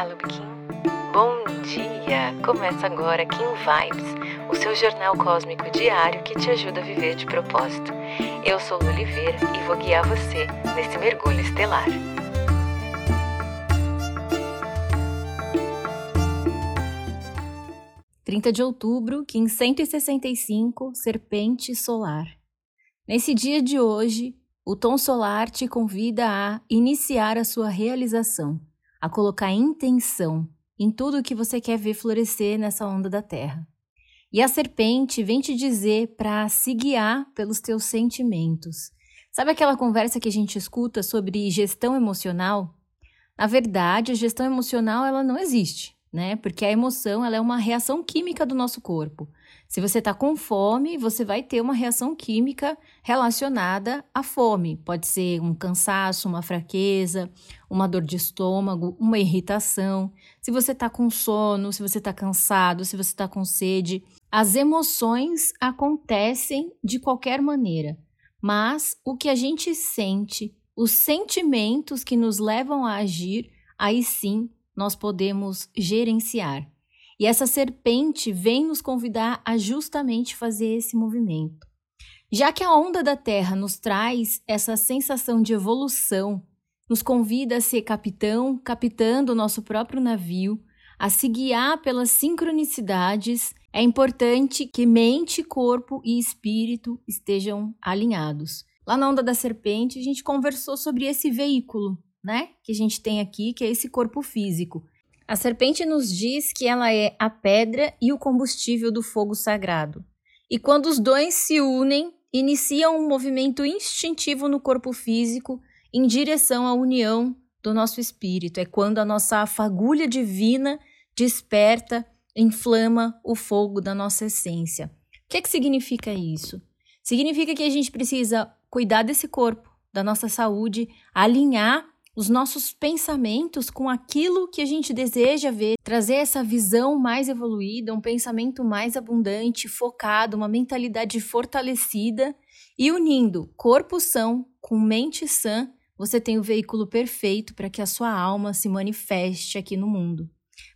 Olá, Lubikin. Bom dia! Começa agora Kim Vibes, o seu jornal cósmico diário que te ajuda a viver de propósito. Eu sou Lu Oliveira e vou guiar você nesse mergulho estelar. Trinta de outubro, Kim 165, Serpente Solar. Nesse dia de hoje, o tom solar te convida a iniciar a sua realização, a colocar intenção em tudo que você quer ver florescer nessa onda da Terra. E a serpente vem te dizer para se guiar pelos teus sentimentos. Sabe aquela conversa que a gente escuta sobre gestão emocional? Na verdade, a gestão emocional ela não existe, né? Porque a emoção ela é uma reação química do nosso corpo. Se você está com fome, você vai ter uma reação química relacionada à fome. Pode ser um cansaço, uma fraqueza, uma dor de estômago, uma irritação. Se você está com sono, se você está cansado, se você está com sede, as emoções acontecem de qualquer maneira. Mas o que a gente sente, os sentimentos que nos levam a agir, aí sim nós podemos gerenciar. E essa serpente vem nos convidar a justamente fazer esse movimento. Já que a onda da Terra nos traz essa sensação de evolução, nos convida a ser capitão, capitando o nosso próprio navio, a se guiar pelas sincronicidades, é importante que mente, corpo e espírito estejam alinhados. Lá na onda da serpente, a gente conversou sobre esse veículo, né? Que a gente tem aqui, que é esse corpo físico. A serpente nos diz que ela é a pedra e o combustível do fogo sagrado. E quando os dois se unem, iniciam um movimento instintivo no corpo físico em direção à união do nosso espírito. É quando a nossa fagulha divina desperta, inflama o fogo da nossa essência. O que, é que significa isso? Significa que a gente precisa cuidar desse corpo, da nossa saúde, alinhar os nossos pensamentos com aquilo que a gente deseja ver, trazer essa visão mais evoluída, um pensamento mais abundante, focado, uma mentalidade fortalecida e unindo corpo são com mente sã, você tem o veículo perfeito para que a sua alma se manifeste aqui no mundo,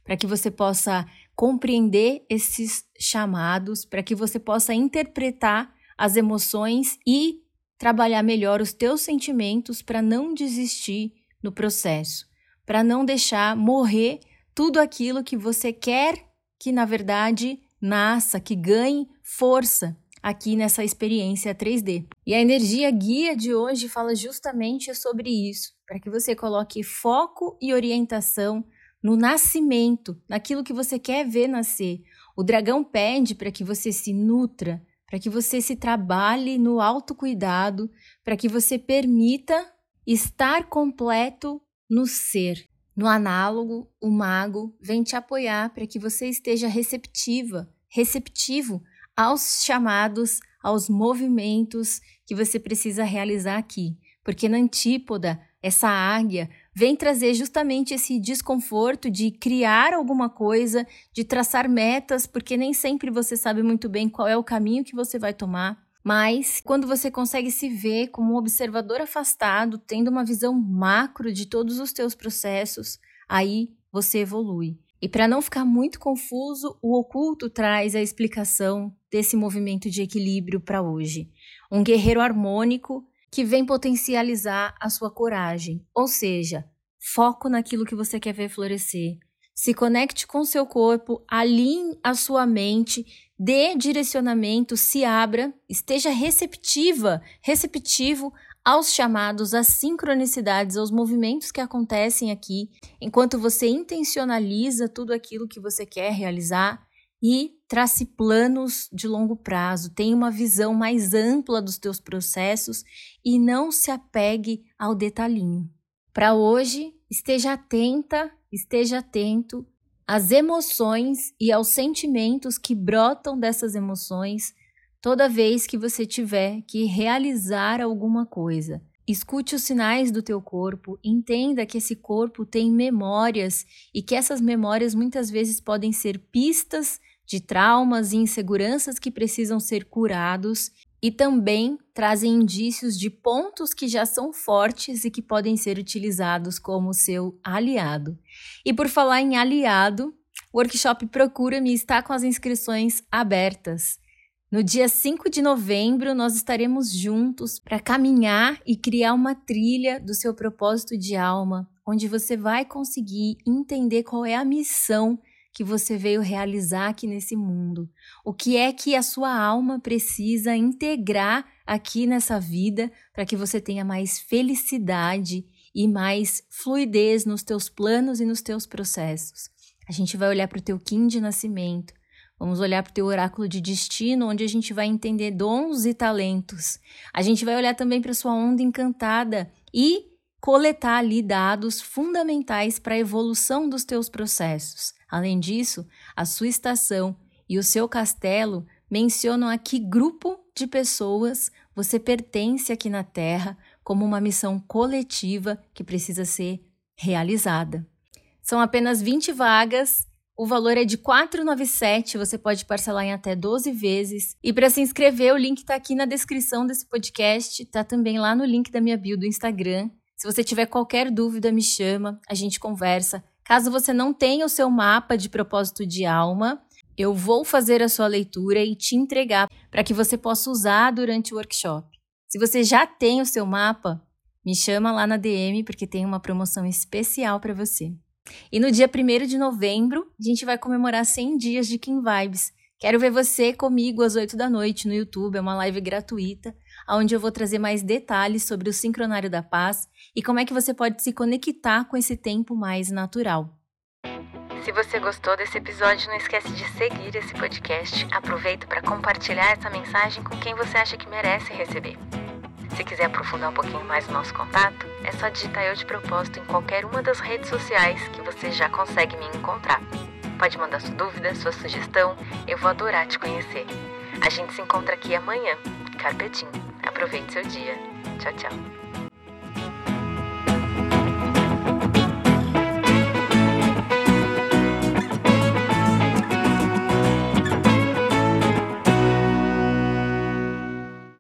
para que você possa compreender esses chamados, para que você possa interpretar as emoções e trabalhar melhor os teus sentimentos para não desistir no processo, para não deixar morrer tudo aquilo que você quer que na verdade nasça, que ganhe força aqui nessa experiência 3D. E a energia guia de hoje fala justamente sobre isso, para que você coloque foco e orientação no nascimento, naquilo que você quer ver nascer. O dragão pede para que você se nutra, para que você se trabalhe no autocuidado, para que você permita Estar completo no ser. No análogo, o mago vem te apoiar para que você esteja receptiva, receptivo aos chamados, aos movimentos que você precisa realizar aqui. Porque na antípoda, essa águia vem trazer justamente esse desconforto de criar alguma coisa, de traçar metas, porque nem sempre você sabe muito bem qual é o caminho que você vai tomar. Mas quando você consegue se ver como um observador afastado, tendo uma visão macro de todos os teus processos, aí você evolui. E para não ficar muito confuso, o oculto traz a explicação desse movimento de equilíbrio para hoje. Um guerreiro harmônico que vem potencializar a sua coragem, ou seja, foco naquilo que você quer ver florescer. Se conecte com seu corpo, alinhe a sua mente dê direcionamento, se abra, esteja receptiva, receptivo aos chamados, às sincronicidades, aos movimentos que acontecem aqui, enquanto você intencionaliza tudo aquilo que você quer realizar e trace planos de longo prazo, tenha uma visão mais ampla dos teus processos e não se apegue ao detalhinho. Para hoje, esteja atenta, esteja atento às emoções e aos sentimentos que brotam dessas emoções toda vez que você tiver que realizar alguma coisa. Escute os sinais do teu corpo, entenda que esse corpo tem memórias e que essas memórias muitas vezes podem ser pistas de traumas e inseguranças que precisam ser curados e também trazem indícios de pontos que já são fortes e que podem ser utilizados como seu aliado. E por falar em aliado, o workshop Procura-me está com as inscrições abertas. No dia 5 de novembro, nós estaremos juntos para caminhar e criar uma trilha do seu propósito de alma, onde você vai conseguir entender qual é a missão que você veio realizar aqui nesse mundo. O que é que a sua alma precisa integrar aqui nessa vida para que você tenha mais felicidade e mais fluidez nos teus planos e nos teus processos. A gente vai olhar para o teu Kim de nascimento, vamos olhar para o teu oráculo de destino, onde a gente vai entender dons e talentos. A gente vai olhar também para a sua onda encantada e coletar ali dados fundamentais para a evolução dos teus processos. Além disso, a sua estação e o seu castelo mencionam a que grupo de pessoas você pertence aqui na Terra como uma missão coletiva que precisa ser realizada. São apenas 20 vagas, o valor é de 497, você pode parcelar em até 12 vezes. E para se inscrever, o link está aqui na descrição desse podcast, está também lá no link da minha bio do Instagram. Se você tiver qualquer dúvida, me chama, a gente conversa. Caso você não tenha o seu mapa de propósito de alma, eu vou fazer a sua leitura e te entregar para que você possa usar durante o workshop. Se você já tem o seu mapa, me chama lá na DM porque tem uma promoção especial para você. E no dia 1 de novembro, a gente vai comemorar 100 dias de Kim Vibes. Quero ver você comigo às 8 da noite no YouTube, é uma live gratuita onde eu vou trazer mais detalhes sobre o sincronário da paz e como é que você pode se conectar com esse tempo mais natural. Se você gostou desse episódio, não esquece de seguir esse podcast. Aproveita para compartilhar essa mensagem com quem você acha que merece receber. Se quiser aprofundar um pouquinho mais o nosso contato, é só digitar Eu de Propósito em qualquer uma das redes sociais que você já consegue me encontrar. Pode mandar sua dúvida, sua sugestão, eu vou adorar te conhecer. A gente se encontra aqui amanhã. Carpetinho. Aproveite seu dia. Tchau, tchau.